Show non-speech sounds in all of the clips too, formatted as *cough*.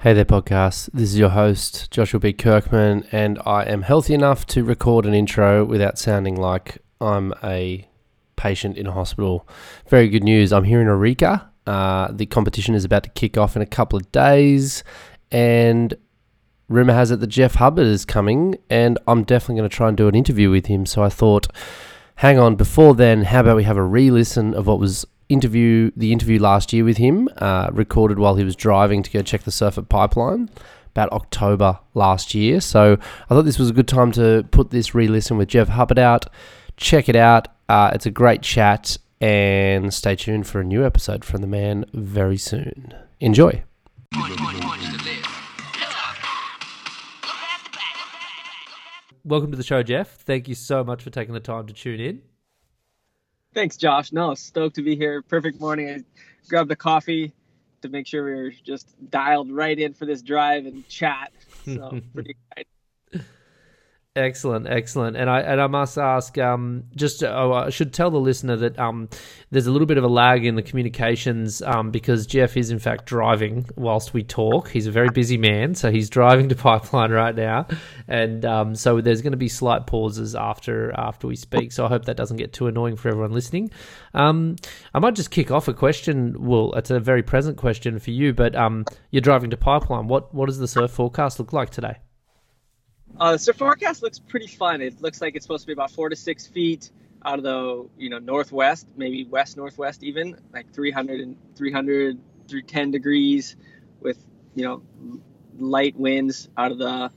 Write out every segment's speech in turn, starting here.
Hey there, podcast. This is your host, Joshua B. Kirkman, and I am healthy enough to record an intro without sounding like I'm a patient in a hospital. Very good news. I'm here in Arica. Uh, the competition is about to kick off in a couple of days, and rumor has it that Jeff Hubbard is coming, and I'm definitely going to try and do an interview with him. So I thought, hang on, before then, how about we have a re-listen of what was interview the interview last year with him, uh, recorded while he was driving to go check the surf at Pipeline about October last year. So I thought this was a good time to put this re-listen with Jeff Hubbard out. Check it out. Uh, it's a great chat, and stay tuned for a new episode from the man very soon. Enjoy. Welcome to the show, Jeff. Thank you so much for taking the time to tune in. Thanks, Josh. No, stoked to be here. Perfect morning. I grabbed a coffee to make sure we were just dialed right in for this drive and chat. So *laughs* pretty excited. Excellent, excellent, and I and I must ask, um, just oh, I should tell the listener that um, there's a little bit of a lag in the communications um, because Jeff is in fact driving whilst we talk. He's a very busy man, so he's driving to *laughs* Pipeline right now, and um, so there's going to be slight pauses after after we speak. So I hope that doesn't get too annoying for everyone listening. Um, I might just kick off a question. Well, it's a very present question for you, but um, you're driving to Pipeline. What what does the surf forecast look like today? Uh, the forecast looks pretty fun. It looks like it's supposed to be about four to six feet out of the you know northwest, maybe west northwest even, like 300 and 300, through 10 degrees, with you know light winds out of the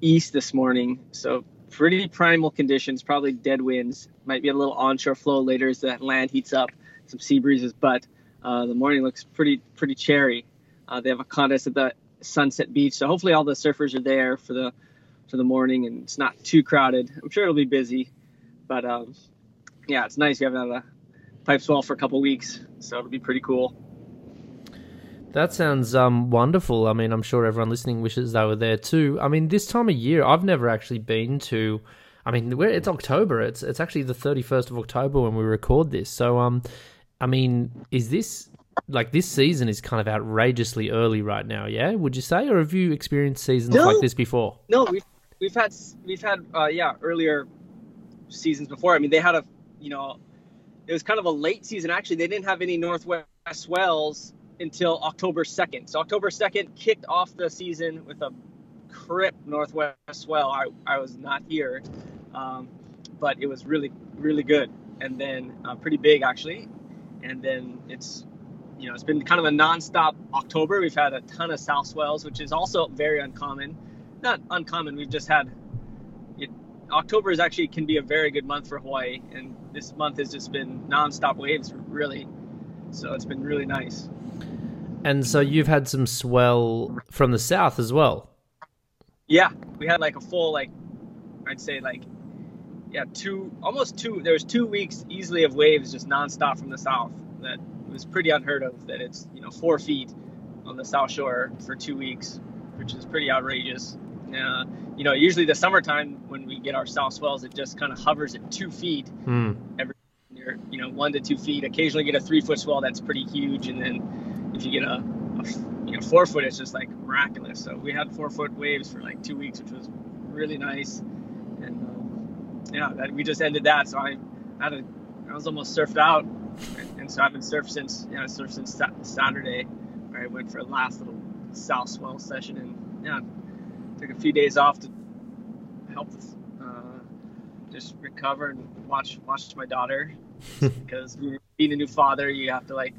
east this morning. So pretty primal conditions, probably dead winds. Might be a little onshore flow later as the land heats up, some sea breezes, but uh, the morning looks pretty pretty cherry. Uh, they have a contest at the Sunset Beach, so hopefully all the surfers are there for the for the morning and it's not too crowded. I'm sure it'll be busy, but um, yeah, it's nice. You haven't had a pipe swell for a couple weeks, so it'll be pretty cool. That sounds um, wonderful. I mean, I'm sure everyone listening wishes they were there too. I mean, this time of year, I've never actually been to. I mean, it's October. It's it's actually the 31st of October when we record this. So, um, I mean, is this like this season is kind of outrageously early right now? Yeah, would you say, or have you experienced seasons no, like this before? No, we've we've had we've had uh, yeah earlier seasons before. I mean, they had a you know it was kind of a late season actually. They didn't have any northwest swells until October second. So October second kicked off the season with a crip northwest swell. I I was not here, um, but it was really really good and then uh, pretty big actually. And then it's you know it's been kind of a nonstop October. We've had a ton of south swells, which is also very uncommon not uncommon. We've just had it, October is actually can be a very good month for Hawaii, and this month has just been nonstop waves, really. So it's been really nice. And so you've had some swell from the south as well. Yeah, we had like a full like I'd say like yeah two almost two there was two weeks easily of waves just nonstop from the south that was pretty unheard of that it's you know four feet on the south shore for two weeks which is pretty outrageous uh, you know, usually the summertime when we get our south swells, it just kind of hovers at two feet mm. every year, you know, one to two feet. Occasionally get a three foot swell that's pretty huge, and then if you get a, a you know four foot, it's just like miraculous. So we had four foot waves for like two weeks, which was really nice, and um, yeah, that, we just ended that. So I had a, I was almost surfed out, and so I've been surfed since you know surfed since Saturday. Where I went for a last little south swell session, and yeah took a few days off to help uh, just recover and watch watch my daughter. *laughs* Because being a new father you have to like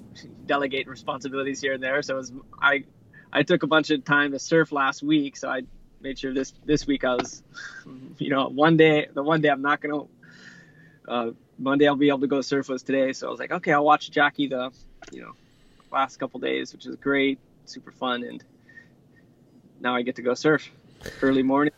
delegate responsibilities here and there. So was, i i took a bunch of time to surf last week. So i made sure this this week i was you know one day the one day i'm not gonna uh, monday i'll be able to go surf was today. So i was like okay i'll watch jackie the you know last couple days which is great super fun. And now i get to go surf early morning.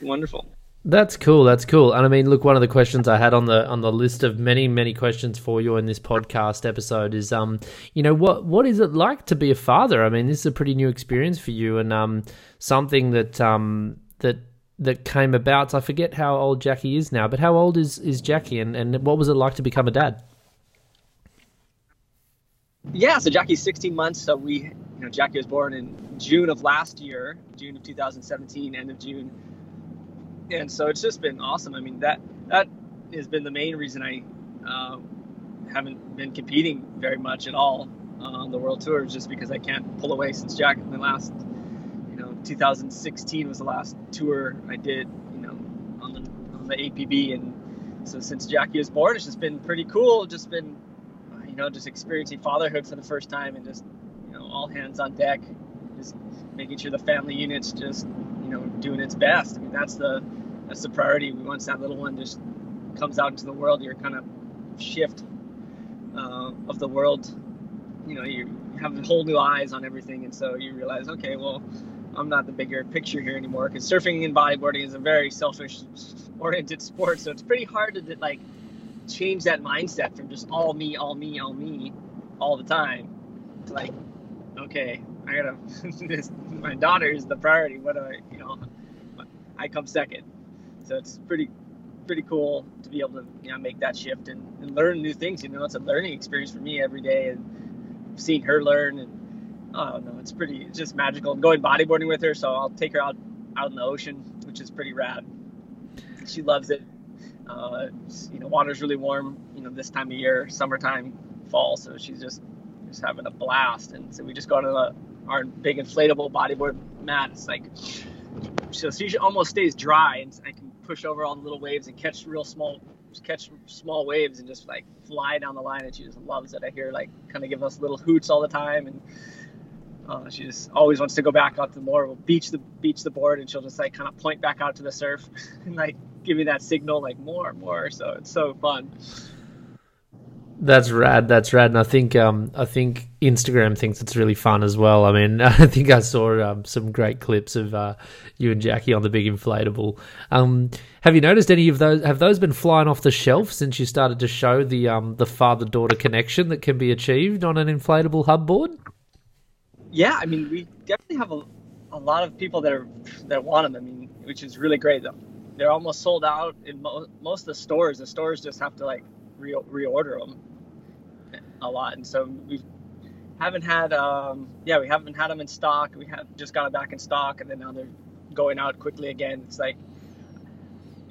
Wonderful. That's cool. That's cool. And I mean, look, one of the questions I had on the on the list of many many questions for you in this podcast episode is, um, you know, what what is it like to be a father? I mean, this is a pretty new experience for you, and um, something that um that that came about. I forget how old Jackie is now, but how old is is Jackie, and and what was it like to become a dad? Yeah, so Jackie's 16 months. So we, you know, Jackie was born in June of last year, June of 2017, end of June. And so it's just been awesome. I mean, that that has been the main reason I uh, haven't been competing very much at all uh, on the world tour, just because I can't pull away since Jack. The last, you know, 2016 was the last tour I did, you know, on the on the APB, and so since Jackie was born, it's just been pretty cool. Just been you know, just experiencing fatherhood for the first time and just, you know, all hands on deck, just making sure the family unit's just, you know, doing its best. I mean, that's the that's the priority. Once that little one just comes out into the world, you're kind of shift uh, of the world, you know, you have whole new eyes on everything, and so you realize, okay, well, I'm not the bigger picture here anymore because surfing and bodyboarding is a very selfish oriented *laughs* sport, so it's pretty hard to like change that mindset from just all me, all me, all me, all the time to like, okay, I gotta. *laughs* this, my daughter is the priority. What do I, you know, I come second. So it's pretty, pretty cool to be able to you know make that shift and, and learn new things. You know, it's a learning experience for me every day, and seeing her learn and oh no, it's pretty, it's just magical. I'm going bodyboarding with her, so I'll take her out out in the ocean, which is pretty rad. She loves it. Uh, you know, water's really warm. You know, this time of year, summertime, fall. So she's just just having a blast. And so we just got on a, our big inflatable bodyboard mat. It's like so she almost stays dry, and I can push over all the little waves and catch real small catch small waves and just like fly down the line and she just loves it. I hear like kind of give us little hoots all the time and uh, she just always wants to go back out to the more. We'll beach the beach the board and she'll just like kind of point back out to the surf *laughs* and like give me that signal like more, and more. So it's so fun. That's rad. That's rad. And I think um, I think Instagram thinks it's really fun as well. I mean, *laughs* I think I saw um, some great clips of uh, you and Jackie on the big inflatable. Um, have you noticed any of those? Have those been flying off the shelf since you started to show the um, the father daughter connection that can be achieved on an inflatable hub board? Yeah, I mean, we definitely have a, a lot of people that are that want them. I mean, which is really great though they're almost sold out in mo- most of the stores. The stores just have to like re- reorder them a lot, and so we haven't had um, yeah we haven't had them in stock. We have just got them back in stock, and then now they're going out quickly again. It's like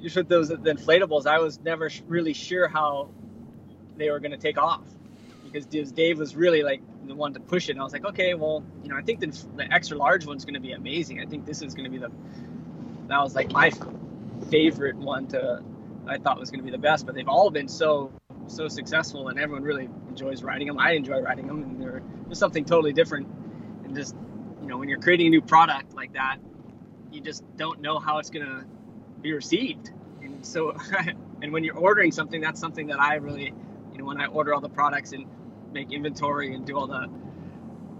just with those the inflatables, I was never really sure how they were going to take off because Dave was really like the one to push it. And I was like, okay, well, you know, I think the, the extra large one's going to be amazing. I think this is going to be the that was like my favorite one to I thought was going to be the best, but they've all been so so successful, and everyone really enjoys riding them. I enjoy riding them, and they're just something totally different. And just you know, when you're creating a new product like that, you just don't know how it's going to be received. And so, *laughs* and when you're ordering something, that's something that I really, you know, when I order all the products and make inventory and do all the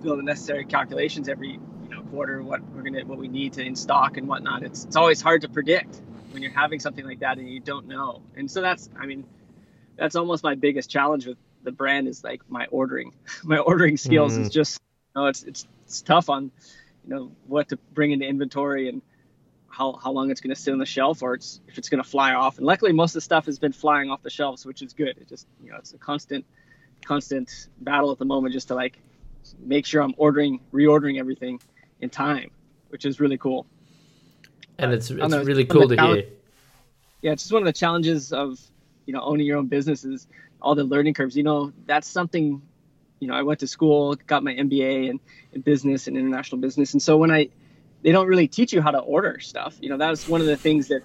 do all the necessary calculations every you know quarter, what we're gonna what we need to in stock and whatnot. It's it's always hard to predict when you're having something like that and you don't know. And so that's, I mean, that's almost my biggest challenge with the brand is like my ordering. *laughs* my ordering skills mm. is just, you know, it's, it's, it's tough on, you know, what to bring into inventory and how, how long it's going to sit on the shelf or it's, if it's going to fly off. And luckily, most of the stuff has been flying off the shelves, which is good. It just, you know, it's a constant, constant battle at the moment just to like make sure I'm ordering, reordering everything in time, which is really cool and it's it's know, really cool to hear. Yeah, it's just one of the challenges of you know owning your own business is all the learning curves. You know, that's something. You know, I went to school, got my MBA in, in business and international business, and so when I, they don't really teach you how to order stuff. You know, that was one of the things that,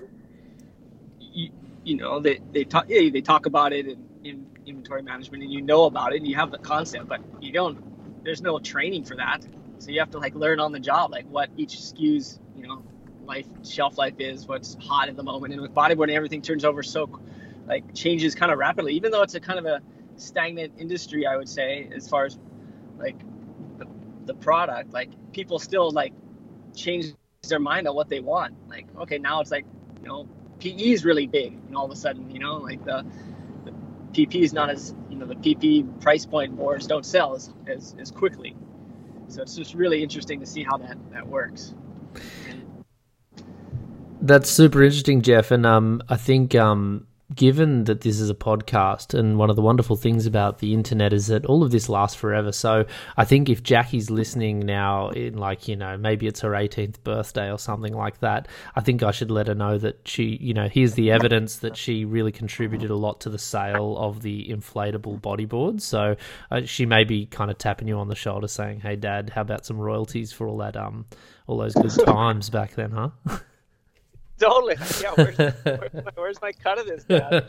you, you know, they they talk yeah, they talk about it in, in inventory management, and you know about it, and you have the concept, but you don't. There's no training for that, so you have to like learn on the job, like what each SKU's you know life shelf life is, what's hot at the moment, and with bodyboarding, everything turns over so like changes kind of rapidly. Even though it's a kind of a stagnant industry, I would say, as far as like the, the product, like people still like change their mind on what they want. Like, okay, now it's like you know PE is really big, and all of a sudden, you know, like the, the PP is not as you know the PP price point boards don't sell as, as, as quickly. So it's just really interesting to see how that that works. That's super interesting, Jeff. And um, I think um, given that this is a podcast, and one of the wonderful things about the internet is that all of this lasts forever. So I think if Jackie's listening now, in like, you know, maybe it's her 18th birthday or something like that, I think I should let her know that she, you know, here's the evidence that she really contributed a lot to the sale of the inflatable bodyboard. So uh, she may be kind of tapping you on the shoulder saying, hey, dad, how about some royalties for all that, um, all those good *laughs* times back then, huh? *laughs* *laughs* totally. Yeah, where's, where, *laughs* where's, my cut of this, Dad?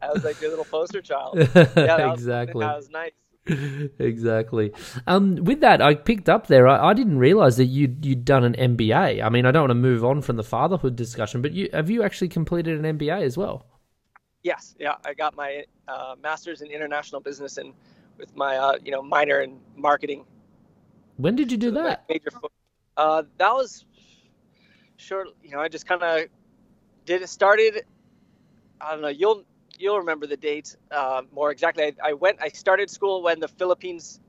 I was like your little poster child. *laughs* Yeah, that exactly. Was, that was nice. exactly. Um, with that, I picked up there. I, I didn't realize that you'd you'd done an MBA. I mean, I don't want to move on from the fatherhood discussion, but you have you actually completed an MBA as well? Yes. Yeah, I got my uh, master's in international business and with my uh, you know minor in marketing. When did you do so that? Major. Uh, that was short, you know, I just kind of did it. Started, I don't know. You'll you'll remember the date uh, more exactly. I, I, went. I started school when the Philippines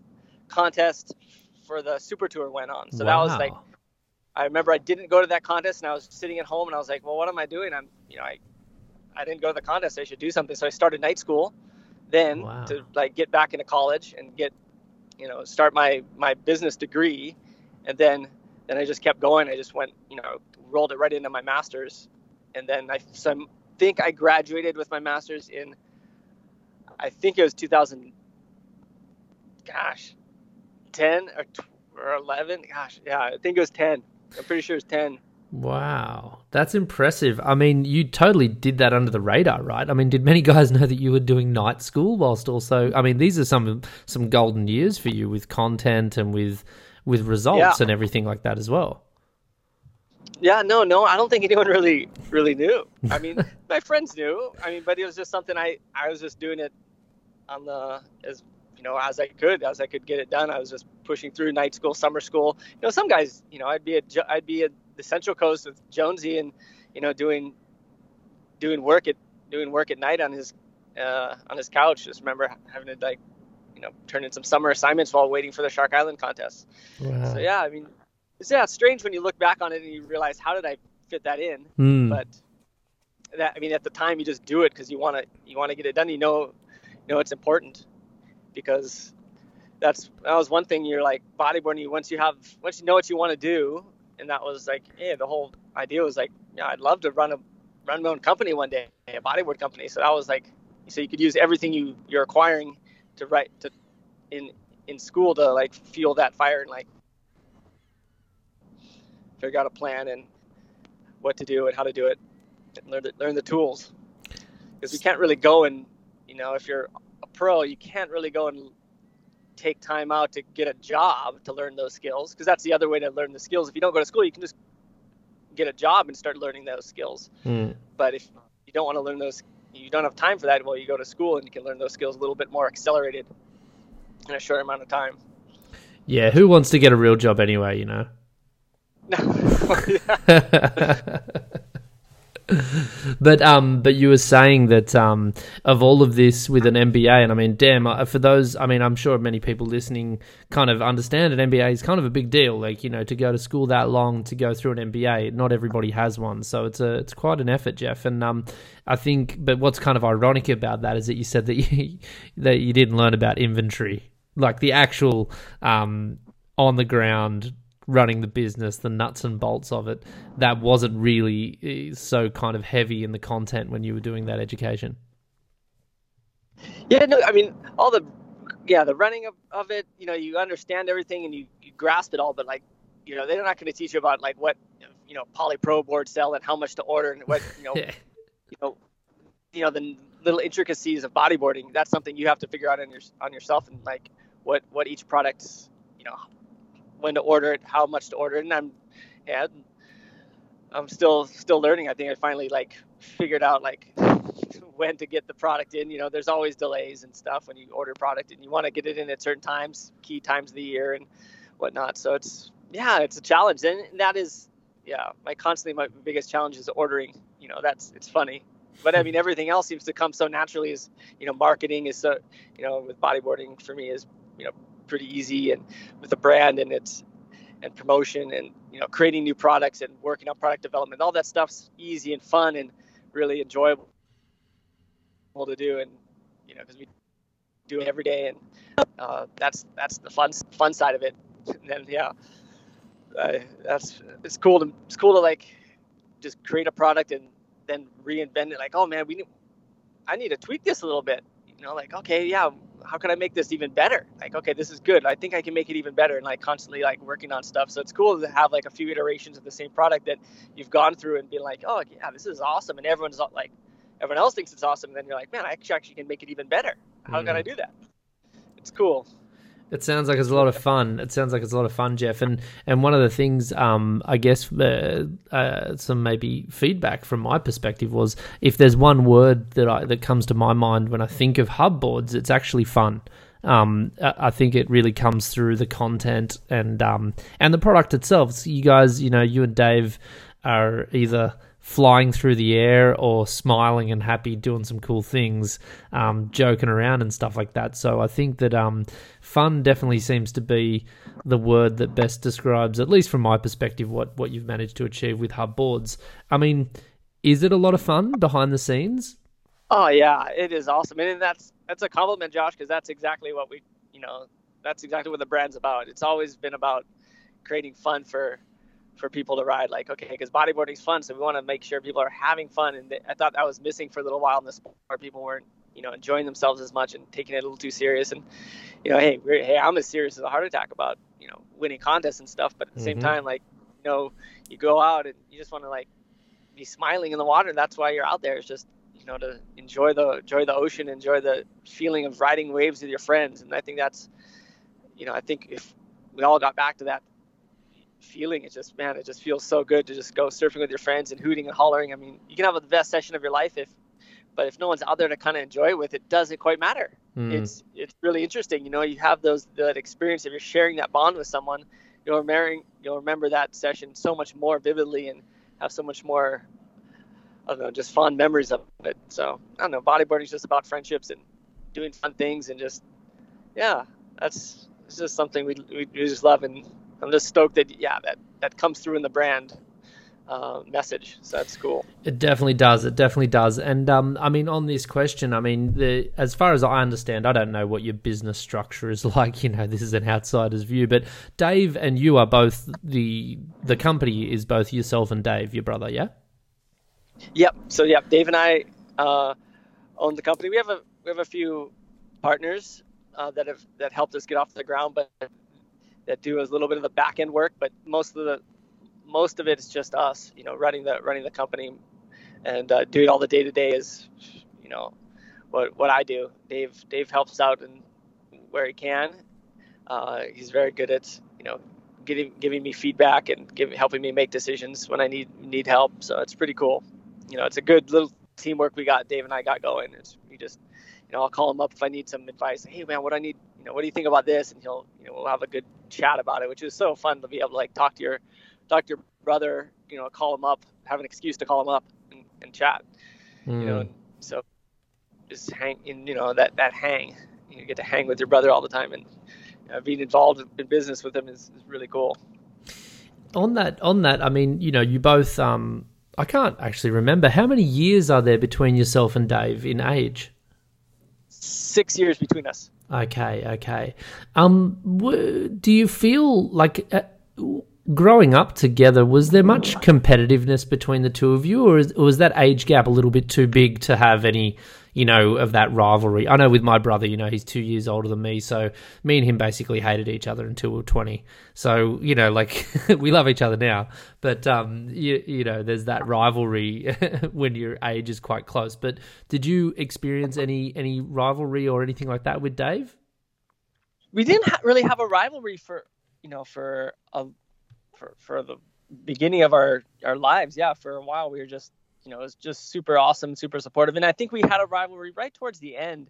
contest for the Super Tour went on. So wow. that was like. I remember I didn't go to that contest, and I was sitting at home, and I was like, "Well, what am I doing? I'm, you know, I, I didn't go to the contest. I should do something." So I started night school, then wow. to like get back into college and get, you know, start my my business degree, and then then I just kept going. I just went, you know, rolled it right into my master's, and then I so think I graduated with my master's in, I think it was 2000. Gosh, 10 or, or 11. Gosh, yeah, I think it was 10. I'm pretty sure it's 10. Wow, that's impressive. I mean, you totally did that under the radar, right? I mean, did many *laughs* guys know that you were doing night school whilst also? I mean, these are some some golden years for you with content and with with results yeah. and everything like that as well. Yeah, no, no, I don't think anyone really really knew. I mean, *laughs* my friends knew. I mean, but it was just something I I was just doing it on the as you know as I could as I could get it done. I was just pushing through night school, summer school. You know, some guys, you know, I'd be at I'd be at the Central Coast with Jonesy and you know doing doing work at doing work at night on his uh, on his couch. Just remember having to like you know turn in some summer assignments while waiting for the Shark Island contest. Wow. So yeah, I mean it's yeah, strange when you look back on it and you realize how did I fit that in? Mm. But that I mean, at the time you just do it because you want to you want to get it done. You know, you know it's important because that's that was one thing. You're like bodyboarding. You once you have once you know what you want to do, and that was like, yeah, the whole idea was like, yeah, I'd love to run a run my own company one day, a bodyboard company. So that was like, so you could use everything you you're acquiring to write to in in school to like fuel that fire and like figure out a plan and what to do and how to do it, and learn the, learn the tools. Because you can't really go and you know if you're a pro, you can't really go and take time out to get a job to learn those skills. Because that's the other way to learn the skills. If you don't go to school, you can just get a job and start learning those skills. Mm. But if you don't want to learn those, you don't have time for that. Well, you go to school and you can learn those skills a little bit more accelerated in a short amount of time. Yeah, who wants to get a real job anyway? You know. *laughs* but um, but you were saying that um, of all of this with an MBA, and I mean, damn, uh, for those, I mean, I'm sure many people listening kind of understand an MBA is kind of a big deal. Like you know, to go to school that long to go through an MBA, not everybody has one, so it's a it's quite an effort, Jeff. And um, I think, but what's kind of ironic about that is that you said that *laughs* you that you didn't learn about inventory, like the actual um on the ground running the business, the nuts and bolts of it, that wasn't really eh, so kind of heavy in the content when you were doing that education. Yeah, no, I mean all the yeah the running of, of it. You know, you understand everything and you, you grasp it all, but like you know they're not going to teach you about like what you know poly pro boards sell and how much to order and what you know *laughs* you know you know the little intricacies of bodyboarding. That's something you have to figure out on your on yourself and like what what each product's, you know when to order it, how much to order it, and I'm yeah, I'm still still learning. I think I finally like figured out like *laughs* when to get the product in. You know, there's always delays and stuff when you order product, and you want to get it in at certain times, key times of the year and whatnot. So it's yeah, it's a challenge, and that is yeah, my constantly my biggest challenge is ordering. You know, that's it's funny. But I mean, *laughs* everything else seems to come so naturally. Is you know, marketing is so you know, with bodyboarding for me is you know pretty easy and with the brand and it's and promotion and you know creating new products and working on product development all that stuff's easy and fun and really enjoyable to do, and you know, because we do it every day, and uh, that's that's the fun fun side of it. And *laughs* then yeah, that's it's cool to it's cool to like just create a product and then reinvent it. Like, oh man, we need, I need to tweak this a little bit. You know, like okay, yeah, how can I make this even better? Like, okay, this is good. I think I can make it even better, and like constantly like working on stuff. So it's cool to have like a few iterations of the same product that you've gone through and be like, oh yeah, this is awesome, and everyone's like, everyone else thinks it's awesome. And then you're like, man, I actually can make it even better. How mm. can I do that? It's cool. It sounds like it's a lot of fun. It sounds like it's a lot of fun, Jeff. And and one of the things, um, I guess, uh, uh, some maybe feedback from my perspective was if there's one word that I that comes to my mind when I think of hub boards, it's actually fun. Um, I think it really comes through the content and um, and the product itself. So you guys, you know, you and Dave are either flying through the air or smiling and happy, doing some cool things, um, joking around and stuff like that. So I think that um, fun definitely seems to be the word that best describes, at least from my perspective, what what you've managed to achieve with Hub Boards. I mean, is it a lot of fun behind the scenes? Oh yeah, it is awesome, and that's that's a compliment, Josh, because that's exactly what we, you know, that's exactly what the brand's about. It's always been about creating fun for for people to ride. Like, okay, because bodyboarding is fun, so we want to make sure people are having fun. And I thought that was missing for a little while in the sport. People weren't, you know, enjoying themselves as much and taking it a little too serious. And you know, hey, hey, I'm as serious as a heart attack about you know winning contests and stuff. But at the mm-hmm. same time, like, you know, you go out and you just want to like be smiling in the water, that's why you're out there. It's just you know to enjoy the enjoy the ocean, enjoy the feeling of riding waves with your friends. And I think that's, you know, I think if we all got back to that feeling. It just man, it just feels so good to just go surfing with your friends and hooting and hollering. I mean, you can have the best session of your life if, but if no one's out there to kind of enjoy it with, it doesn't quite matter. Mm. It's it's really interesting. You know, you have those that experience if you're sharing that bond with someone, you'll remember you'll remember that session so much more vividly and have so much more. I don't know, just fond memories of it. So I don't know, bodyboarding is just about friendships and doing fun things and just yeah, that's it's just something we, we, we just love and I'm just stoked that yeah that that comes through in the brand uh, message. So that's cool. It definitely does. It definitely does. And um, I mean, on this question, I mean, the, as far as I understand, I don't know what your business structure is *laughs* like. You know, this is an outsider's view, but Dave and you are both the the company is both yourself and Dave, your brother, yeah. Yep. So yeah, Dave and I uh, own the company. We have a we have a few partners uh, that have that helped us get off the ground, but that do a little bit of the back end work, but most of the most of it is just us, you know, running the running the company and uh, doing all the day to day is, you know, what what I do. Dave Dave helps out in where he can. Uh, he's very good at you know giving giving me feedback and giving helping me make decisions when I need need help. So it's pretty cool. You know, it's a good little teamwork we got. Dave and I got going. It's we just you know I'll call him up if I need some advice. Hey man, what do I need you know, what do you think about this? And he'll, you know, we'll have a good chat about it, which is so fun to be able to like talk to your, talk to your brother, you know, call him up, have an excuse to call him up and, and chat, mm. you know, hmm. so just hang in, you know, that, that hang, you get to hang with your brother all the time and uh, being involved in business with him is, is really cool. On that, on that, I mean, you know, you both, um, I can't actually remember how many years are there between yourself and Dave in age? Six years between us. Okay, okay. Um, do you feel like uh, growing up together was there much competitiveness between the two of you, or, is, or was that age gap a little bit too big to have any, you know, of that rivalry? I know with my brother, you know, he's two years older than me, so me and him basically hated each other until we were twenty. So you know, like *laughs* we love each other now, but um, you, you know, there's that rivalry *laughs* when your age is quite close. But did you experience any any rivalry or anything like that with Dave? We didn't ha- really have a rivalry for you know for a for for the beginning of our our lives. Yeah, for a while we were just you know it was just super awesome, super supportive, and I think we had a rivalry right towards the end.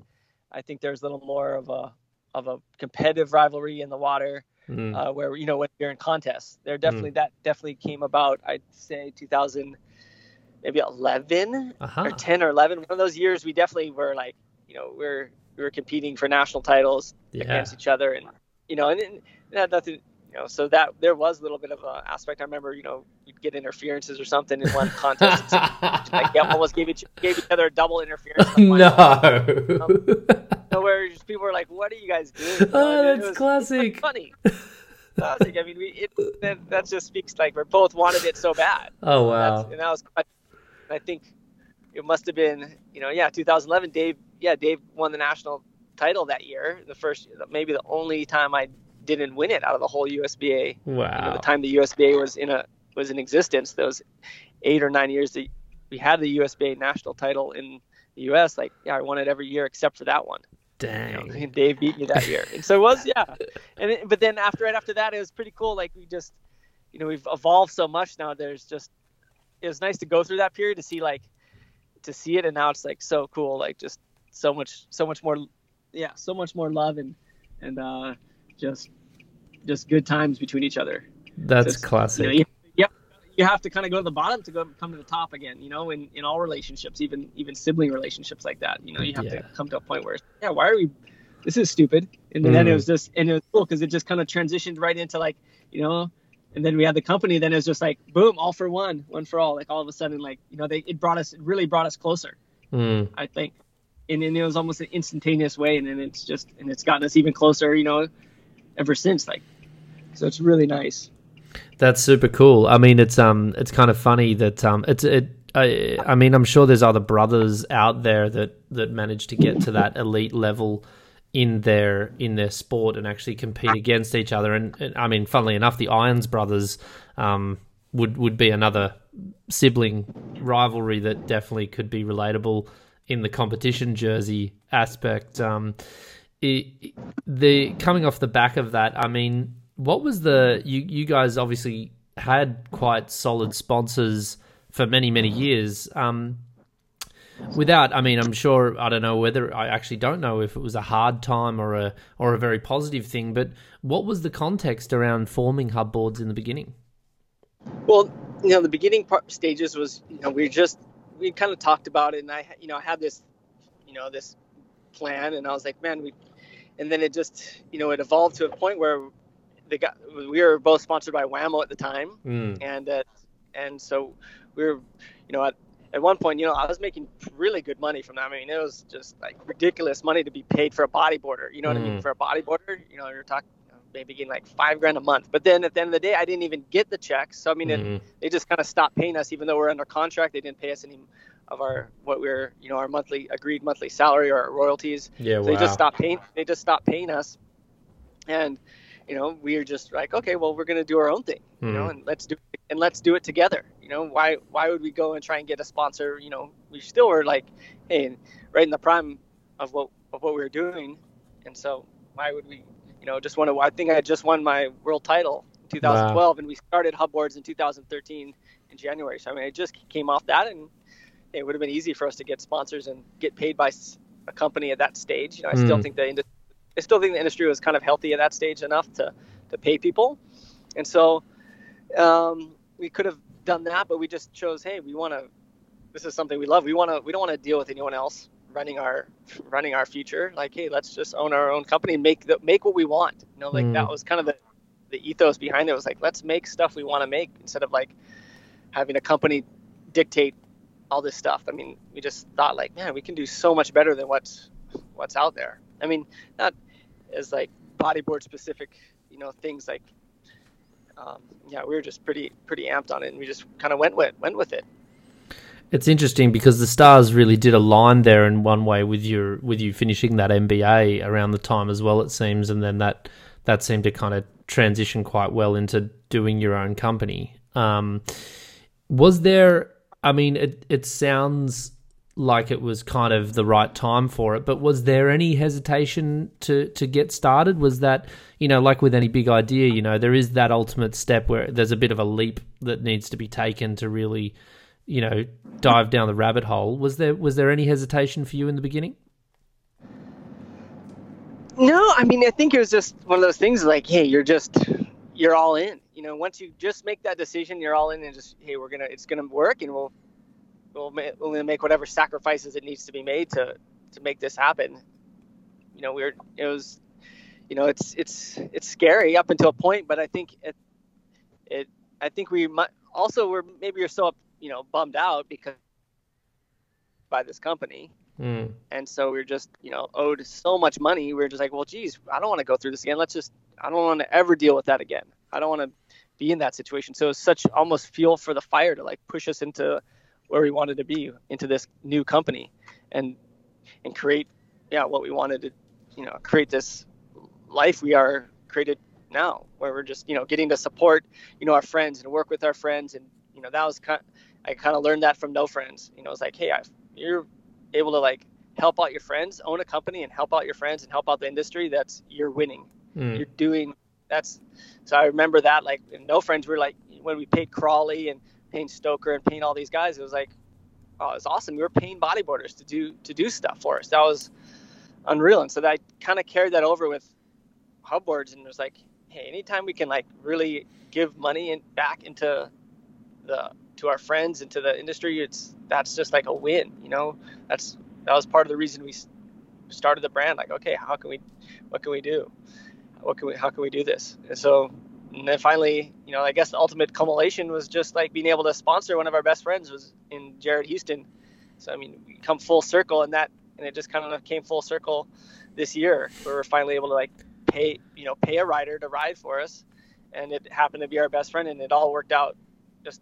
I think there's a little more of a of a competitive rivalry in the water mm. uh, where you know when you're in contests, there definitely mm. that definitely came about. I'd say 2000, maybe 11 uh-huh. or 10 or 11. One of those years, we definitely were like, you know, we're we were competing for national titles yeah. against each other, and you know, and, and it had nothing. You know, so that there was a little bit of an aspect. I remember, you know, you'd get interferences or something in one *laughs* contest. like, yeah, almost gave each gave each other a double interference. no. Um, so where just people were like, "What are you guys doing?" *laughs* oh, And that's was- classic. *laughs* funny. Classic. I mean, we it, that, that just speaks like we both wanted it so bad. Oh wow. and that was quite, I think it must have been, you know, yeah, 2011. Dave, yeah, Dave won the national title that year. The first, maybe the only time I didn't win it out of the whole USBA. You know, Wow. the time the USBA was in a was in existence, those eight or nine years that we had the USBA national title in the US. Like, yeah, I won it every year except for that one. You know, Dang. *laughs* Dave beat me that year, and so it was yeah. *laughs* And it, but then after right after that, it was pretty cool. Like we just, you know, we've evolved so much now. There's just it was nice to go through that period to see like to see it, and now it's like so cool. Like just so much so much more, yeah, so much more love and and uh, just just good times between each other. That's Just, classic. You know, you, you, have, you have to kind of go to the bottom to go come to the top again. You know, in, in all relationships, even even sibling relationships like that. You know, you have Yeah. to come to a point where, yeah, why are we? This is stupid. And then it Mm. was just, and it was cool because it just kind of transitioned right into like, you know, and then we had the company. Then it was just like, boom, all for one, one for all. Like all of a sudden, like you know, they it brought us, it really brought us closer. Mm. I think, and, then it was almost an instantaneous way, and then it's just, and it's gotten us even closer. You know, ever since. Like, so it's really nice. That's super cool. I mean, it's um, it's kind of funny that um, it's it. I, I mean, I'm sure there's other brothers out there that that manage to get to that elite level in their in their sport and actually compete against each other. And, and I mean, funnily enough, the Irons brothers um, would would be another sibling rivalry that definitely could be relatable in the competition jersey aspect. Um, it, the coming off the back of that, I mean, what was the you you guys obviously had quite solid sponsors for many many years. Um, without, I mean, I'm sure I don't know whether I actually don't know if it was a hard time or a or a very positive thing. But what was the context around forming hub boards in the beginning? Well, you know, the beginning part stages was, you know, we just we kind of talked about it, and I, you know, I had this, you know, this plan, and I was like, man, we, and then it just, you know, it evolved to a point where they got we were both sponsored by Wham-O at the time, Mm. and uh, and so we were, you know, at at one point, you know, I was making really good money from that. I mean, it was just like ridiculous money to be paid for a bodyboarder. You know what I Mm. mean? For a bodyboarder, you know, you're talking maybe getting like five grand a month. But then at the end of the day, I didn't even get the checks. So I mean, it, Mm. they just kind of stopped paying us, even though we're under contract. They didn't pay us any of our what we're, you know, our monthly agreed monthly salary or our royalties. Yeah, So wow. they just stopped paying. They just stopped paying us, and you know, we are just like, okay, well, we're gonna do our own thing, you know, Mhm. and let's do and let's do it together. You know, why why would we go and try and get a sponsor? You know, we still were like, hey, right in the prime of what of what we were doing, and so why would we, you know, just want to? I think I just won my world title in 2012, and we started Hub Boards in 2013 in January. So I mean, it just came off that, and it would have been easy for us to get sponsors and get paid by a company at that stage. You know, I still Mm. think the industry, I still think the industry was kind of healthy at that stage enough to to pay people, and so um, we could have done that, but we just chose, hey, we want to. This is something we love. We want to. We don't want to deal with anyone else running our running our future. Like, hey, let's just own our own company and make the, make what we want. You know, like Mm. that was kind of the the ethos behind it. Was like, let's make stuff we want to make instead of like having a company dictate all this stuff. I mean, we just thought like, man, we can do so much better than what's what's out there. I mean, not as like bodyboard specific, you know, things like. Um, yeah, we were just pretty pretty amped on it, and we just kind of went with went with it. It's interesting because the stars really did align there in one way with your with you finishing that MBA around the time as well. It seems, and then that that seemed to kind of transition quite well into doing your own company. Um, was there? I mean, it it sounds like it was kind of the right time for it, but was there any hesitation to to get started? Was that you know, like with any big idea, you know, there is that ultimate step where there's a bit of a leap that needs to be taken to really you know dive down the rabbit hole was there was there any hesitation for you in the beginning No, I mean, I think it was just one of those things like, hey, you're just, you're all in. You know, once you just make that decision, you're all in, and just, hey, we're gonna, it's gonna work, and we'll, we'll, ma- we'll make whatever sacrifices it needs to be made to, to make this happen. You know, we're, it was, you know, it's it's it's scary up until a point, but I think it it I think we might also we're maybe you're so you know bummed out because by this company. Mm. And so we are just, you know, owed so much money. We are just like, well, geez, I don't want to go through this again. Let's just, I don't want to ever deal with that again. I don't want to be in that situation. So it's such almost fuel for the fire to like push us into where we wanted to be, into this new company, and and create, yeah, what we wanted to, you know, create this life we are created now, where we're just, you know, getting to support, you know, our friends and work with our friends, and you know, that was kind. I kind of learned that from no friends. You know, it's like, hey, I, you're able to like help out your friends, own a company, and help out your friends and help out the industry. That's you're winning. Mm. You're doing that's so I remember that like no friends were like when we paid Crawley and paying Stoker and paying all these guys, it was like oh it's awesome. We were paying bodyboarders to do to do stuff for us. That was unreal. And so that I kind of carried that over with hubboards and it was like, hey, anytime we can like really give money and back into the to our friends and to the industry, it's that's just like a win. You know, that's that was part of the reason we started the brand. Like, okay, how can we, what can we do? What can we how can we do this? And so and then finally you know i guess the ultimate culmination was just like being able to sponsor one of our best friends was in jared houston. So i mean we come full circle and that and it just kind of came full circle this year. Where we're finally able to like pay you know pay a rider to ride for us and it happened to be our best friend and it all worked out just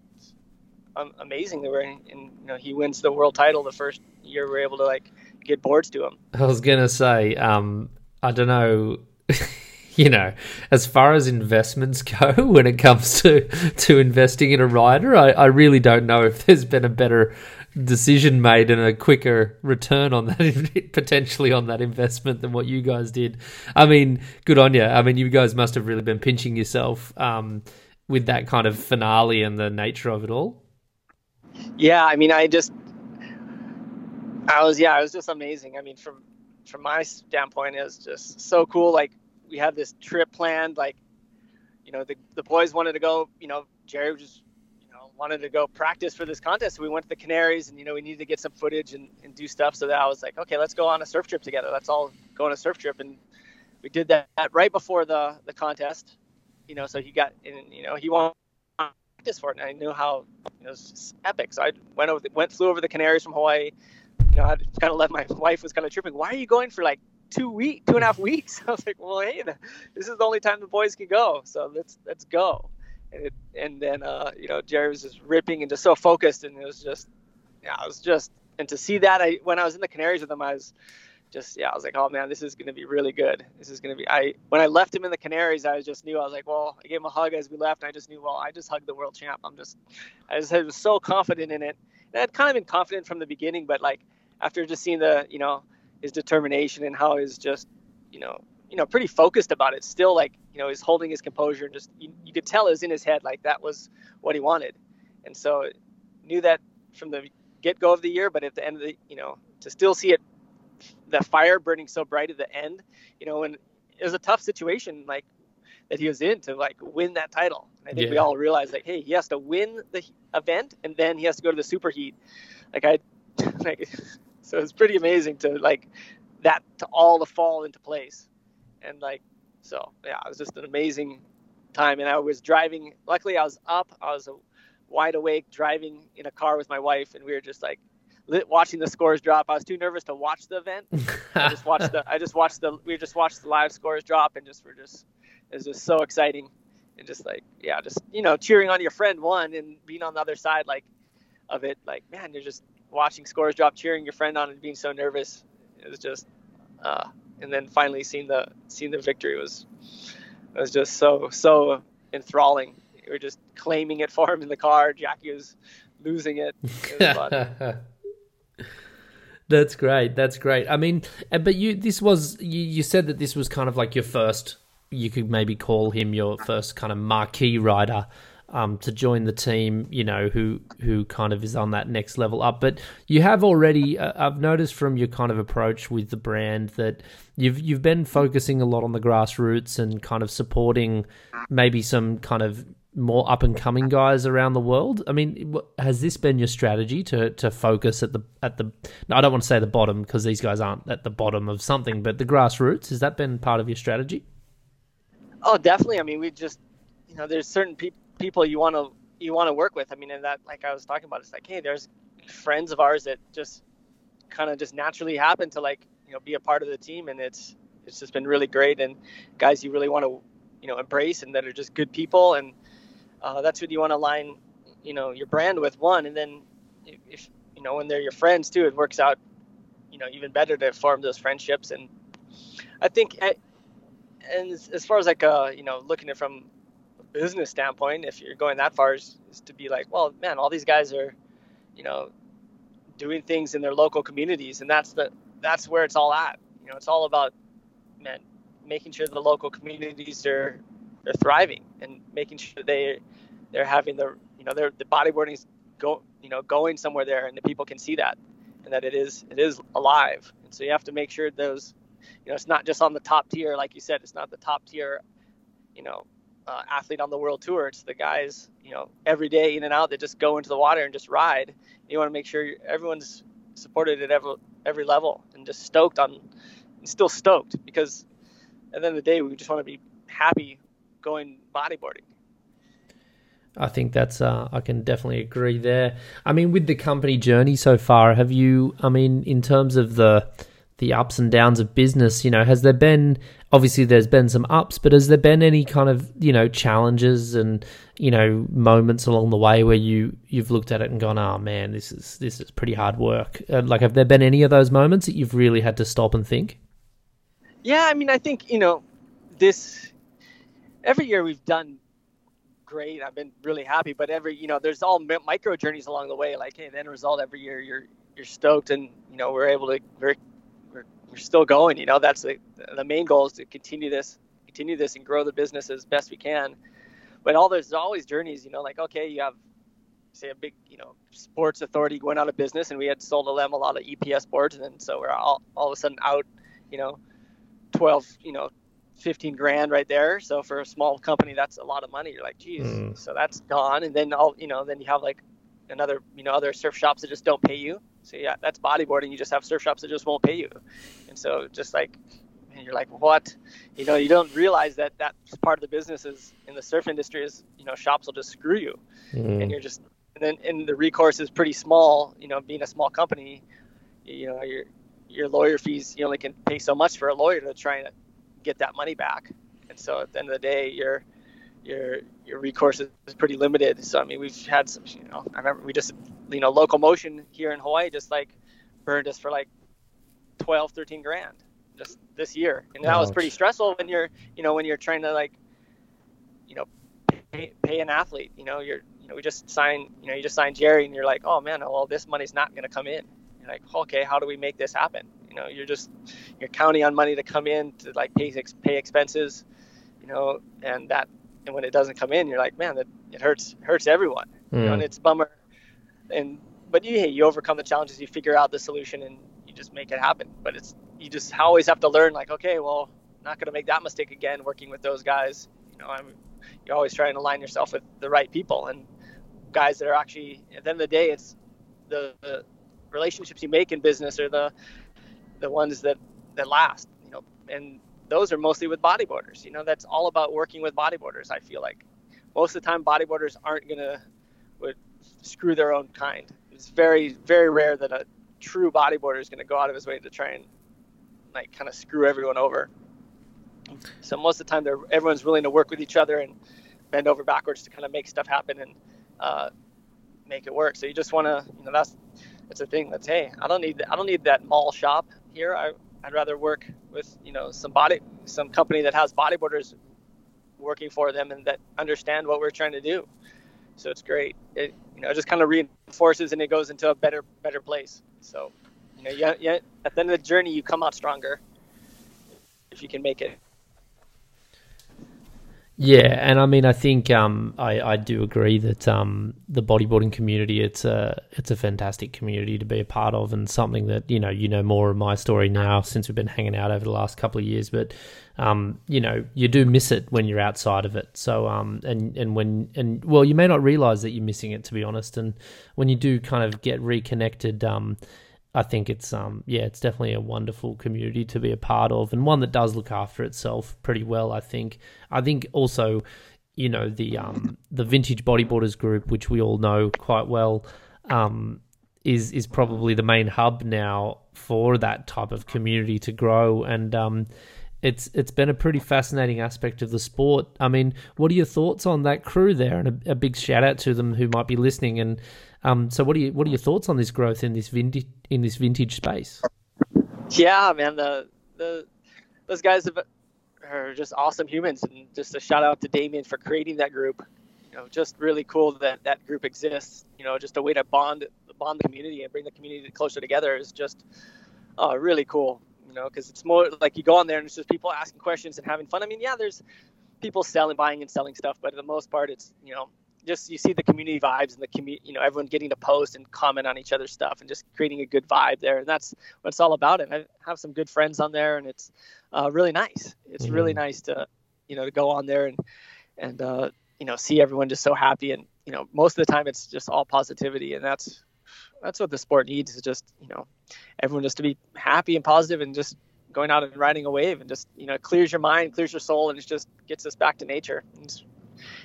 amazing that we're in, and you know he wins the world title the first year we're able to like get boards to him. I was gonna say um i don't know *laughs* *laughs* you know, as far as investments *laughs* go, when it comes to to investing in a rider, I, I really don't know if there's been a better decision made and a quicker return on that *laughs* potentially on that investment than what you guys did. I mean, good on you. I mean, you guys must have really been pinching yourself um, with that kind of finale and the nature of it all. Yeah, I mean, I just, I was, yeah, it was just amazing. I mean, from from my standpoint, it was just so cool. Like we had this trip planned. Like, you know, the the boys wanted to go. You know, Jerry just you know wanted to go practice for this contest. So we went to the Canaries, and you know, we needed to get some footage and, and do stuff. So that I was like, okay, let's go on a surf trip together. Let's all go on a surf trip, and we did that right before the the contest. You know, so he got and you know he wanted practice for it, and I knew how you know, it was epic. So I went over, went flew over the Canaries from Hawaii. You know, I kind of let my wife was kind of tripping. Why are you going for like two week, two and a half *laughs* weeks. I was like, well, hey, this is the only time the boys can go, so let's let's go. And it, and then uh, you know Jerry was just ripping and just so focused, and it was just yeah, I was just and to see that I when I was in the Canaries with him, I was just yeah, I was like, oh man, this is gonna be really good. This is gonna be. I when I left him in the Canaries, I was just knew I was like, well, I gave him a hug as we left, and I just knew, well, I just hugged the world champ. I'm just, I just I was so confident in it. And I'd kind of been confident from the beginning, but like after just seeing the you know his determination and how he's just you know you know pretty focused about it. Still like you know he's holding his composure and just you, you could tell it was in his head like that was what he wanted. And so knew that from the get-go of the year but at the end of the you know to still see it the fire burning so bright at the end you know and it was a tough situation like that he was in to like win that title. I think yeah. we all realized like hey he has to win the event and then he has to go to the super heat. Like i *laughs* like so it's pretty amazing to like that to all to fall into place. And like so yeah it was just an amazing time. And i was driving luckily i was up. I was wide awake driving in a car with my wife and we were just like lit, watching the scores drop. I was too nervous to watch the event. I just *laughs* watched the i just watched the we just watched the live scores drop and just were just it was just so exciting. And just like yeah just you know cheering on your friend one and being on the other side like of it like man you're just watching scores drop, cheering your friend on, and being so nervous. It was just, uh, and then finally seeing the seeing the victory was was just so so enthralling. We were just claiming it for him in the car. Jackie was losing it. it *laughs* That's great. That's great. I mean, but you this was you, you said that this was kind of like your first. You could maybe call him your first kind of marquee rider um, to join the team, you know, who who kind of is on that next level up. But you have already, uh, I've noticed from your kind of approach with the brand that you've you've been focusing a lot on the grassroots and kind of supporting maybe some kind of more up and coming guys around the world. I mean, has this been your strategy to to focus at the at the? I don't want to say the bottom because these guys aren't at the bottom of something, but the grassroots has that been part of your strategy? Oh, definitely. I mean, we just, you know, there's certain pe- people you want to you want to work with. I mean, and that, like I was talking about, it's like, hey, there's friends of ours that just kind of just naturally happen to like, you know, be a part of the team, and it's it's just been really great. And guys, you really want to, you know, embrace and that are just good people, and uh, that's what you want to align, you know, your brand with one, and then if you know when they're your friends too, it works out, you know, even better to form those friendships. And I think, eh, and as far as like, uh, you know, looking at it from business standpoint, if you're going that far, is, is to be like, well, man, all these guys are, you know, doing things in their local communities, and that's the that's where it's all at. You know, it's all about, man, making sure the local communities are they're thriving and making sure they they're having the you know they're the bodyboarding go you know going somewhere there and the people can see that and that it is it is alive and so you have to make sure those you know it's not just on the top tier like you said it's not the top tier you know uh, athlete on the world tour. It's the guys, you know, every day in and out that just go into the water and just ride. You want to make sure everyone's supported at every every level and just stoked on, still stoked because at the end of the day we just want to be happy going bodyboarding. I think that's uh, I can definitely agree there. I mean, with the company journey so far, have you? I mean, in terms of the the ups and downs of business, you know, has there been obviously there's been some ups, but has there been any kind of, you know, challenges and, you know, moments along the way where you you've looked at it and gone, "Oh man, this is this is pretty hard work." Uh, like have there been any of those moments that you've really had to stop and think? Yeah, I mean, I think, you know, this every year we've done great. I've been really happy, but every, you know, there's all micro journeys along the way. Like, hey, the end result every year you're you're stoked and, you know, we're able to very we're still going. You know, that's the the main goal is to continue this, continue this, and grow the business as best we can. But all there's always journeys. You know, like okay, you have say a big you know sports authority going out of business, and we had sold to them a lot of EPS boards, and then so we're all all of a sudden out, you know, twelve, you know, 15 grand right there. So for a small company, that's a lot of money. You're like, geez, mm. so that's gone. And then all, you know, then you have like another, you know, other surf shops that just don't pay you. So yeah, that's bodyboarding. You just have surf shops that just won't pay you, and so just like, and you're like, what? You know, you don't realize that that's part of the business is in the surf industry is you know shops will just screw you, mm. and you're just and then and the recourse is pretty small. You know, being a small company, you know your your lawyer fees you only can pay so much for a lawyer to try and get that money back, and so at the end of the day, you're your your recourse is pretty limited. So I mean, we've had some, you know, I remember we just, you know, local motion here in Hawaii just like burned us for like 12, 13 grand just this year, and that Ouch. was pretty stressful when you're, you know, when you're trying to like, you know, pay, pay an athlete. You know, you're, you know, we just signed, you know, you just signed Jerry, and you're like, oh man, well this money's not going to come in. You're like, okay, how do we make this happen? You know, you're just, you're counting on money to come in to like pay pay expenses, you know, and that and when it doesn't come in, you're like, man, that it hurts hurts everyone. Mm. You know, and hmm. it's bummer. And but you you overcome the challenges, you figure out the solution, and you just make it happen. But it's you just always have to learn, like, okay, well, not going to make that mistake again. Working with those guys, you know, I'm you're always trying to align yourself with the right people and guys that are actually at the end of the day, it's the, the relationships you make in business are the the ones that that last. You know, and those are mostly with bodyboarders. You know, that's all about working with bodyboarders. I feel like most of the time bodyboarders aren't gonna would screw their own kind. It's very very rare that a true bodyboarder is gonna go out of his way to try and like kind of screw everyone over. So most of the time, they're everyone's willing to work with each other and bend over backwards to kind of make stuff happen and uh, make it work. So you just want to, you know, that's that's a thing. That's hey, I don't need I don't need that mall shop here. I I'd rather work with you know some body some company that has bodyboarders working for them and that understand what we're trying to do. So it's great. It you know it just kind of reinforces and it goes into a better better place. So you know yeah, yeah at the end of the journey you come out stronger if you can make it. Yeah, and I mean, I think um, I, I do agree that um, the bodyboarding community it's a it's a fantastic community to be a part of, and something that you know you know more of my story now since we've been hanging out over the last couple of years. But um, you know, you do miss it when you're outside of it. So um, and and when and well, you may not realize that you're missing it to be honest. And when you do kind of get reconnected, um, I think it's um yeah, it's definitely a wonderful community to be a part of and one that does look after itself pretty well, I think. I think also, you know, the um the vintage bodyboarders group, which we all know quite well, um, is is probably the main hub now for that type of community to grow and um it's it's been a pretty fascinating aspect of the sport. I mean, what are your thoughts on that crew there? And a, a big shout out to them who might be listening. And um, so, what are you what are your thoughts on this growth in this vintage in this vintage space? Yeah, man, the the those guys have, are just awesome humans, and just a shout out to Damien for creating that group. You know, just really cool that that group exists. You know, just a way to bond bond the community and bring the community closer together is just uh, really cool you know, because it's more like you go on there and it's just people asking questions and having fun. I mean, yeah, there's people selling, buying and selling stuff, but for the most part, it's you know, just you see the community vibes and the community, you know, everyone getting to post and comment on each other's stuff and just creating a good vibe there, and that's what it's all about. And I have some good friends on there, and it's uh, really nice. It's mm-hmm. really nice to, you know, to go on there and and uh, you know see everyone just so happy and you know most of the time it's just all positivity and that's that's what the sport needs is just you know everyone just to be happy and positive and just going out and riding a wave and just you know clears your mind clears your soul and it just gets us back to nature and,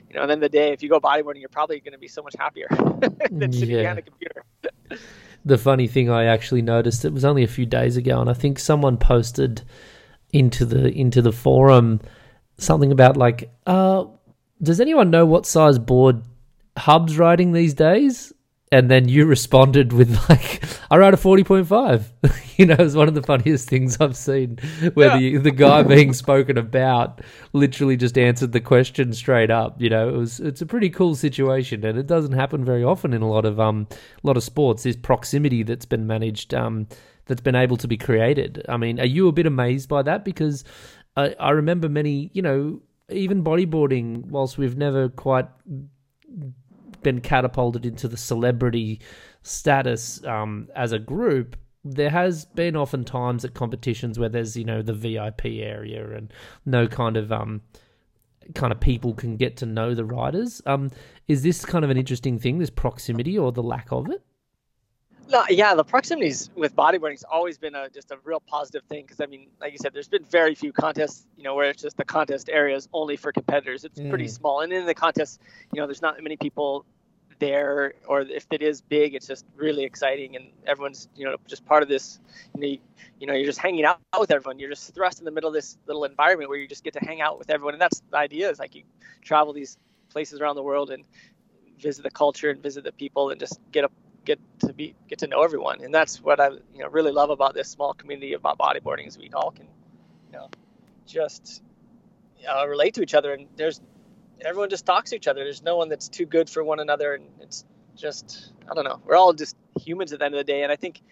you know and then the day if you go bodyboarding you're probably going to be so much happier *laughs* than sitting yeah. behind a computer *laughs* the funny thing i actually noticed it was only a few days ago and i think someone posted into the into the forum something about like uh does anyone know what size board hub's riding these days and then you responded with like, "I write a forty point five. *laughs* you know, it's one of the funniest things I've seen, where yeah. the the guy *laughs* being spoken about literally just answered the question straight up. You know, it was it's a pretty cool situation, and it doesn't happen very often in a lot of um a lot of sports. This proximity that's been managed, um, that's been able to be created. I mean, are you a bit amazed by that? Because I, I remember many, you know, even bodyboarding, whilst we've never quite been catapulted into the celebrity status um, as a group, there has been often times at competitions where there's you know the VIP area and no kind of um kind of people can get to know the riders. Um, is this kind of an interesting thing, this proximity or the lack of it? No, yeah, the proximities with bodyboarding has always been a just a real positive thing because I mean, like you said, there's been very few contests, you know, where it's just the contest area is only for competitors. It's mm. pretty small, and in the contest, you know, there's not many people there or if it is big it's just really exciting and everyone's you know just part of this you know, you, you know you're just hanging out with everyone you're just thrust in the middle of this little environment where you just get to hang out with everyone and that's the idea is like you travel these places around the world and visit the culture and visit the people and just get a get to be get to know everyone. And that's what i you know really love about this small community about bodyboarding is we all can you know just uh, relate to each other. And there's everyone just talks to each other. There's no one that's too good for one another, and it's just I don't know. We're all just humans at the end of the day, and I think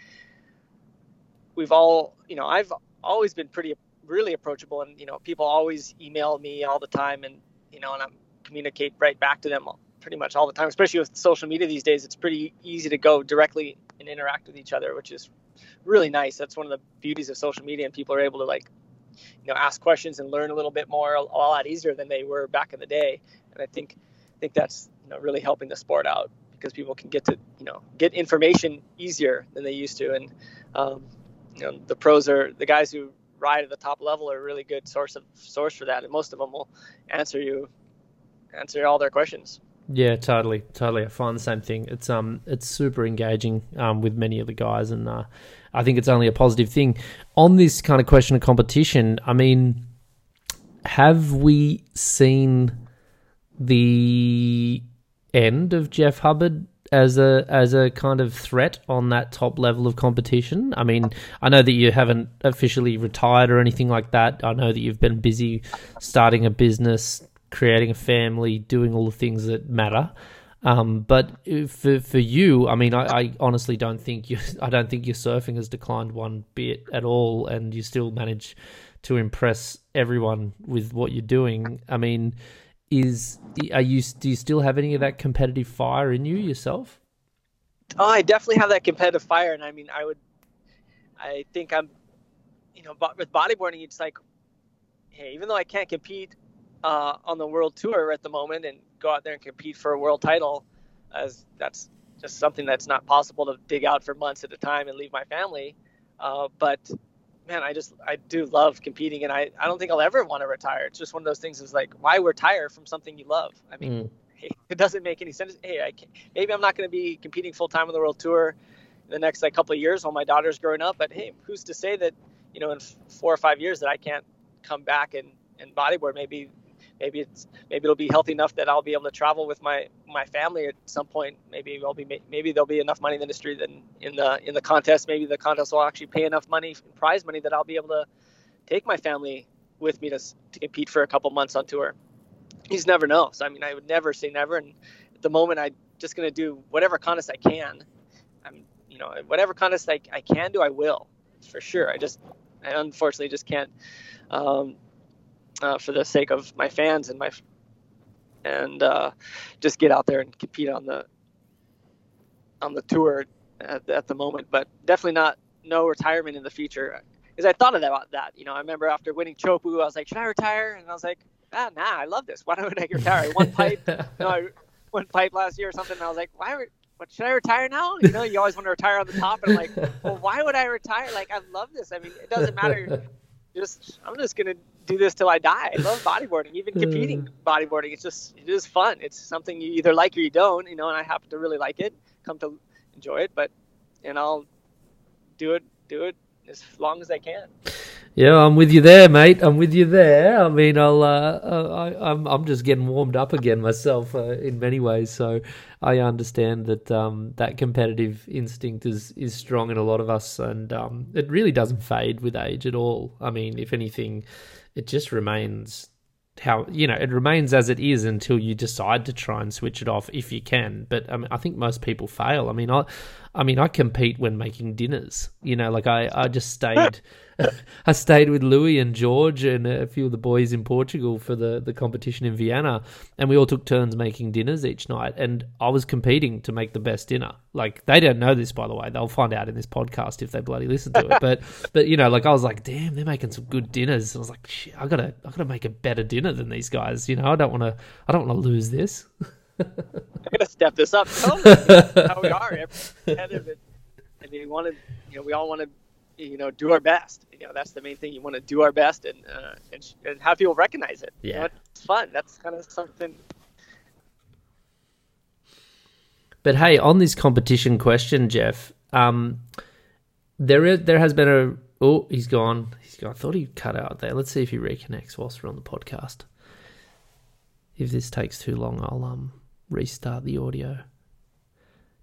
we've all you know I've always been pretty really approachable, and you know people always email me all the time, and you know and I communicate right back to them pretty much all the time. Especially with social media these days, it's pretty easy to go directly and interact with each other, which is really nice. That's one of the beauties of social media, and people are able to like you know ask questions and learn a little bit more a, lot easier than they were back in the day. And I think I think that's you know really helping the sport out because people can get to you know get information easier than they used to. And um, you know the pros are the guys who ride at the top level are a really good source of source for that, and most of them will answer you answer all their questions. Yeah, totally, totally. I find the same thing. It's um, it's super engaging um, with many of the guys, and uh, I think it's only a positive thing. On this kind of question of competition, I mean, have we seen the end of Jeff Hubbard as a as a kind of threat on that top level of competition? I mean, I know that you haven't officially retired or anything like that. I know that you've been busy starting a business, creating a family, doing all the things that matter. Um, but for for you, I mean, I, I, honestly don't think you, *laughs* I don't think your surfing has declined one bit at all, and you still manage to impress everyone with what you're doing. I mean, is are you do you still have any of that competitive fire in you yourself? Oh, I definitely have that competitive fire, and I mean, I would, I think I'm, you know, with bodyboarding, it's like, hey, even though I can't compete uh, on the world tour at the moment and go out there and compete for a world title, as that's just something that's not possible to dig out for months at a time and leave my family. Uh, but man, I just I do love competing, and I I don't think I'll ever want to retire. It's just one of those things. Is like why retire from something you love? I mean, mm. *laughs* it doesn't make any sense. Hey, I maybe I'm not going to be competing full time on the world tour in the next like couple of years while my daughter's growing up. But hey, who's to say that you know in four or five years that I can't come back and and bodyboard? Maybe maybe it's maybe it'll be healthy enough that I'll be able to travel with my my family at some point. Maybe I'll be maybe there'll be enough money in the industry that in the in the contest. Maybe the contest will actually pay enough money, prize money, that I'll be able to take my family with me to, to compete for a couple months on tour. Just never know. So I mean, I would never say never. And at the moment, I'm just gonna do whatever contest I can. I'm you know whatever contest I, I can do, I will for sure. I just I unfortunately just can't. Um, uh, for the sake of my fans and my and uh, just get out there and compete on the on the tour at, at, the moment. But definitely not no retirement in the future. Because I thought about that. You know, I remember after winning Chopu, I was like, should I retire? And I was like, ah, nah, I love this. Why don't I retire? I won *laughs* pipe. you know, I won pipe last year or something. And I was like, why? what should I retire now? You know, you always want to retire on the top, and I'm like, well, why would I retire? Like, I love this. I mean, it doesn't matter. Just, I'm just gonna do this till I die. I love bodyboarding, even competing mm. bodyboarding. It's just it is fun. It's something you either like or you don't, you know. And I happen to really like it, come to enjoy it, but and I'll do it, do it as long as I can. Yeah, I'm with you there, mate. I'm with you there. I mean, I'll, uh, I, I'm, I'm just getting warmed up again myself uh, in many ways. So I understand that um, that competitive instinct is is strong in a lot of us, and um, it really doesn't fade with age at all. I mean, if anything, it just remains how you know it remains as it is until you decide to try and switch it off if you can but I, mean, I think most people fail i mean i i mean i compete when making dinners you know like i i just *laughs* stayed *laughs* I stayed with Louis and George and a few of the boys in Portugal for the, the competition in Viana, and we all took turns making dinners each night. And I was competing to make the best dinner. Like they don't know this, by the way. They'll find out in this podcast if they bloody listen to it. but *laughs* but you know, like I was like, damn, they're making some good dinners. And I was like, shit, I gotta I gotta make a better dinner than these guys. You know, I don't want to I don't want to lose this. *laughs* I gotta step this up. how we are. Every, and we wanted, you know, we all want to you know do our best. You know that's the main thing. You want to do our best and uh, and, and have people recognize it. Yeah you know, it's fun. That's kind of something. But hey on this competition question jeff um there is there has been a oh he's gone. He's gone. I thought he cut out there. Let's see if he reconnects whilst we're on the podcast. If this takes too long i'll um restart the audio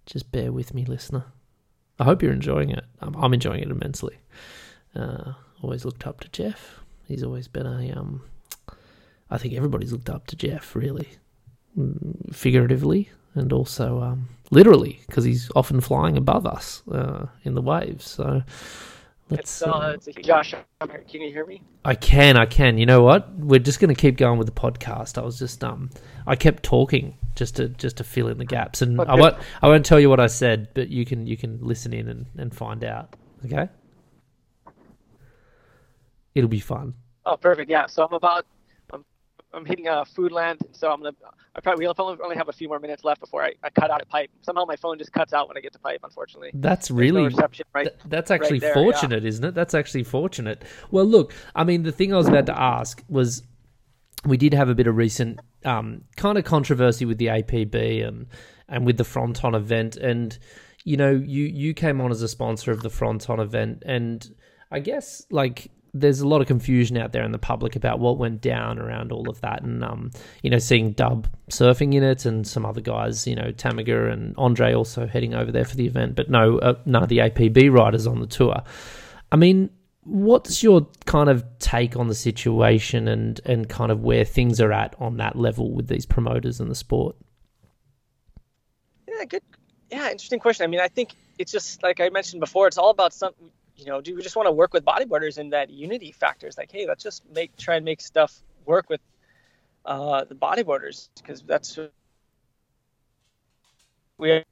just bear with me listener I hope you're enjoying it. I'm, I'm enjoying it immensely. Uh, always looked up to Jeff. He's always been a. Um, I think everybody's looked up to Jeff, really, mm, figuratively and also um, literally, because he's often flying above us uh, in the waves. So Let's, it's, uh, it's Josh. Can you hear me? I can. I can. You know what? We're just going to keep going with the podcast. I was just um, I kept talking just to just to fill in the gaps, and okay. I won't I won't tell you what I said, but you can you can listen in and, and find out. Okay. It'll be fun. Oh, perfect. Yeah. So I'm about I'm I'm hitting uh, a Foodland, so I'm gonna. I probably we'll only have a few more minutes left before I, I cut out a pipe. Somehow my phone just cuts out when I get to pipe. Unfortunately, that's really no right, th- That's actually right there, fortunate, yeah. isn't it? That's actually fortunate. Well, look, I mean, the thing I was about to ask was, we did have a bit of recent um, kind of controversy with the APB and and with the Fronton event, and you know, you you came on as a sponsor of the Fronton event, and I guess like there's a lot of confusion out there in the public about what went down around all of that, and um, you know, seeing Dub surfing in it, and some other guys, you know, Tamega and Andre also heading over there for the event, but no, uh, none of the APB riders on the tour. I mean, what's your kind of take on the situation and and kind of where things are at on that level with these promoters and the sport? Yeah, good. Yeah, interesting question. I mean, I think it's just like I mentioned before. It's all about some you know, do we just want to work with bodyboarders in that unity factor? It's like, hey, let's just make try and make stuff work with uh, the bodyboarders because that's we are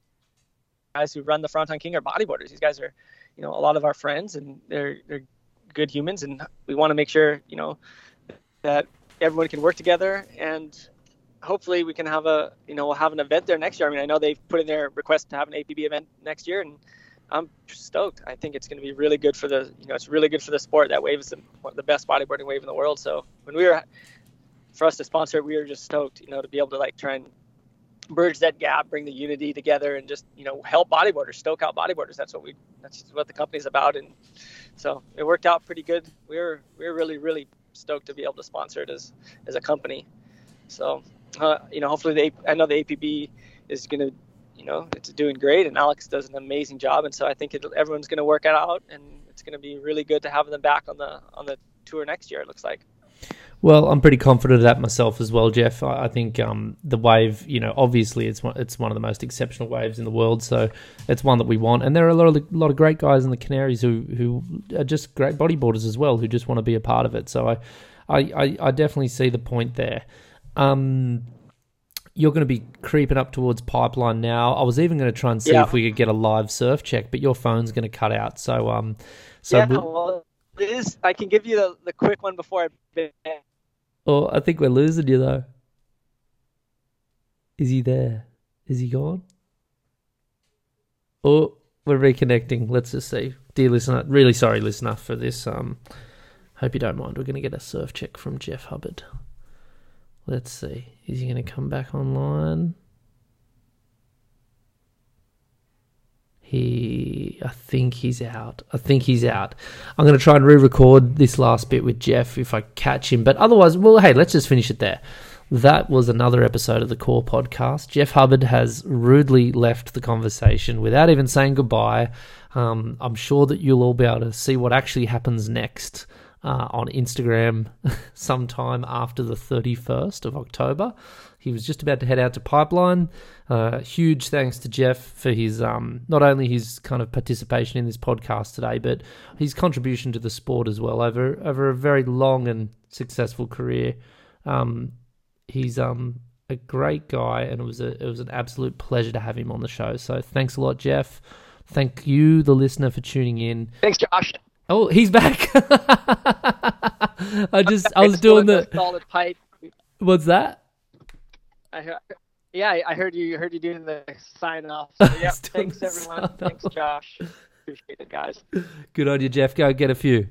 guys who run the Fronton King are bodyboarders. These guys are, you know, a lot of our friends and they're they're good humans, and we want to make sure you know that everyone can work together and hopefully we can have a you know we'll have an event there next year. I mean, I know they've put in their request to have an APB event next year, and I'm stoked. I think it's going to be really good for the you know it's really good for the sport. That wave is the, the best bodyboarding wave in the world. So when we were for us to sponsor it, we were just stoked, you know, to be able to like try and bridge that gap, bring the unity together, and just you know help bodyboarders, stoke out bodyboarders. That's what we that's what the company's about, and so it worked out pretty good. We were we were really really stoked to be able to sponsor it as as a company. So uh, you know, hopefully the I know the APB is going to you know it's doing great, and Alex does an amazing job, and so I think it, everyone's going to work it out, and it's going to be really good to have them back on the on the tour next year. It looks like. Well, I'm pretty confident of that myself as well, Jeff. I think um, the wave, you know, obviously it's one, it's one of the most exceptional waves in the world, so it's one that we want. And there are a lot of a lot of great guys in the Canaries who who are just great bodyboarders as well, who just want to be a part of it. So I I, I, definitely see the point there. Um, you're going to be creeping up towards pipeline now. I was even going to try and see yeah. if we could get a live surf check, but your phone's going to cut out. So um, so yeah, well, is I can give you the, the quick one before I. Oh, I think we're losing you though. Is he there? Is he gone? Oh, we're reconnecting. Let's just see, dear listener. Really sorry, listener, for this. Um, hope you don't mind. We're going to get a surf check from Jeff Hubbard. Let's see. Is he going to come back online? He, I think he's out. I think he's out. I'm going to try and re-record this last bit with Jeff if I catch him. But otherwise, well, hey, let's just finish it there. That was another episode of the Core Podcast. Jeff Hubbard has rudely left the conversation without even saying goodbye. Um, I'm sure that you'll all be able to see what actually happens next uh, on Instagram *laughs* sometime after the 31st of October. He was just about to head out to Pipeline. Uh, huge thanks to Jeff for his um, not only his kind of participation in this podcast today, but his contribution to the sport as well over over a very long and successful career. Um, he's um, a great guy, and it was a it was an absolute pleasure to have him on the show. So thanks a lot, Jeff. Thank you, the listener, for tuning in. Thanks, Josh. Oh, he's back. *laughs* I just I was doing the solid pipe. What's that? I yeah, I heard you heard you doing the sign off. So, *laughs* yeah, thanks everyone. Thanks, Josh. Appreciate it, guys. Good on you, Jeff. Go get a few.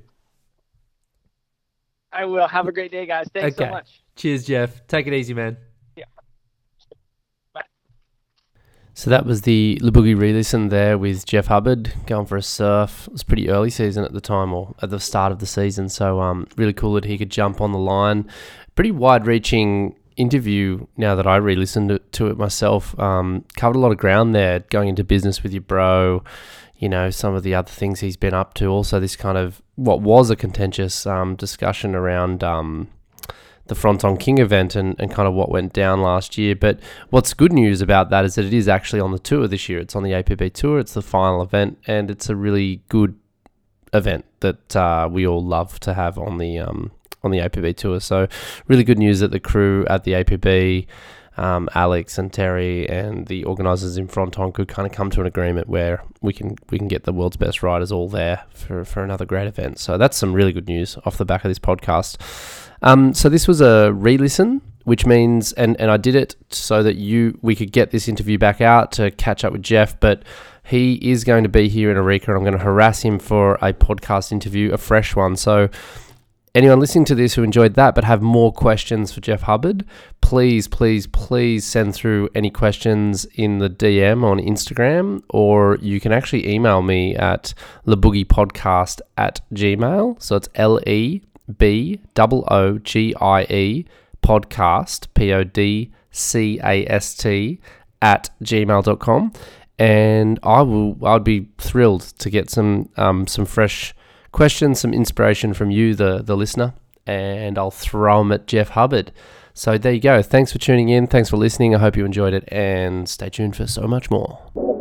I will. Have a great day, guys. Thanks okay. so much. Cheers, Jeff. Take it easy, man. Yeah. So that was the Le Boogie re-listen there with Jeff Hubbard going for a surf. It was pretty early season at the time, or at the start of the season. So um, really cool that he could jump on the line. Pretty wide-reaching interview. Now that I re-listened to it myself, um, covered a lot of ground there. Going into business with your bro, you know, some of the other things he's been up to. Also, this kind of what was a contentious um, discussion around um, the Fronton King event and, and kind of what went down last year. But what's good news about that is that it is actually on the tour this year. It's on the APB tour. It's the final event, and it's a really good event that uh, we all love to have on the um, on the APB tour. So really good news that the crew at the APB. Um, Alex and Terry and the organisers in Fronton could kind of come to an agreement where we can we can get the world's best riders all there for, for another great event. So that's some really good news off the back of this podcast. Um, so this was a re-listen, which means, and, and I did it so that you we could get this interview back out to catch up with Jeff, but he is going to be here in Arica. I'm going to harass him for a podcast interview, a fresh one. So anyone listening to this who enjoyed that but have more questions for Jeff Hubbard, please, please, please send through any questions in the DM on Instagram, or you can actually email me at leboogiepodcast at gmail. So it's L E B O O G I E podcast, P O D C A S T, at gmail.com. And I will, I'd be thrilled to get some, um, some fresh questions, some inspiration from you, the, the listener, and I'll throw them at Jeff Hubbard. So there you go. Thanks for tuning in. Thanks for listening. I hope you enjoyed it and stay tuned for so much more.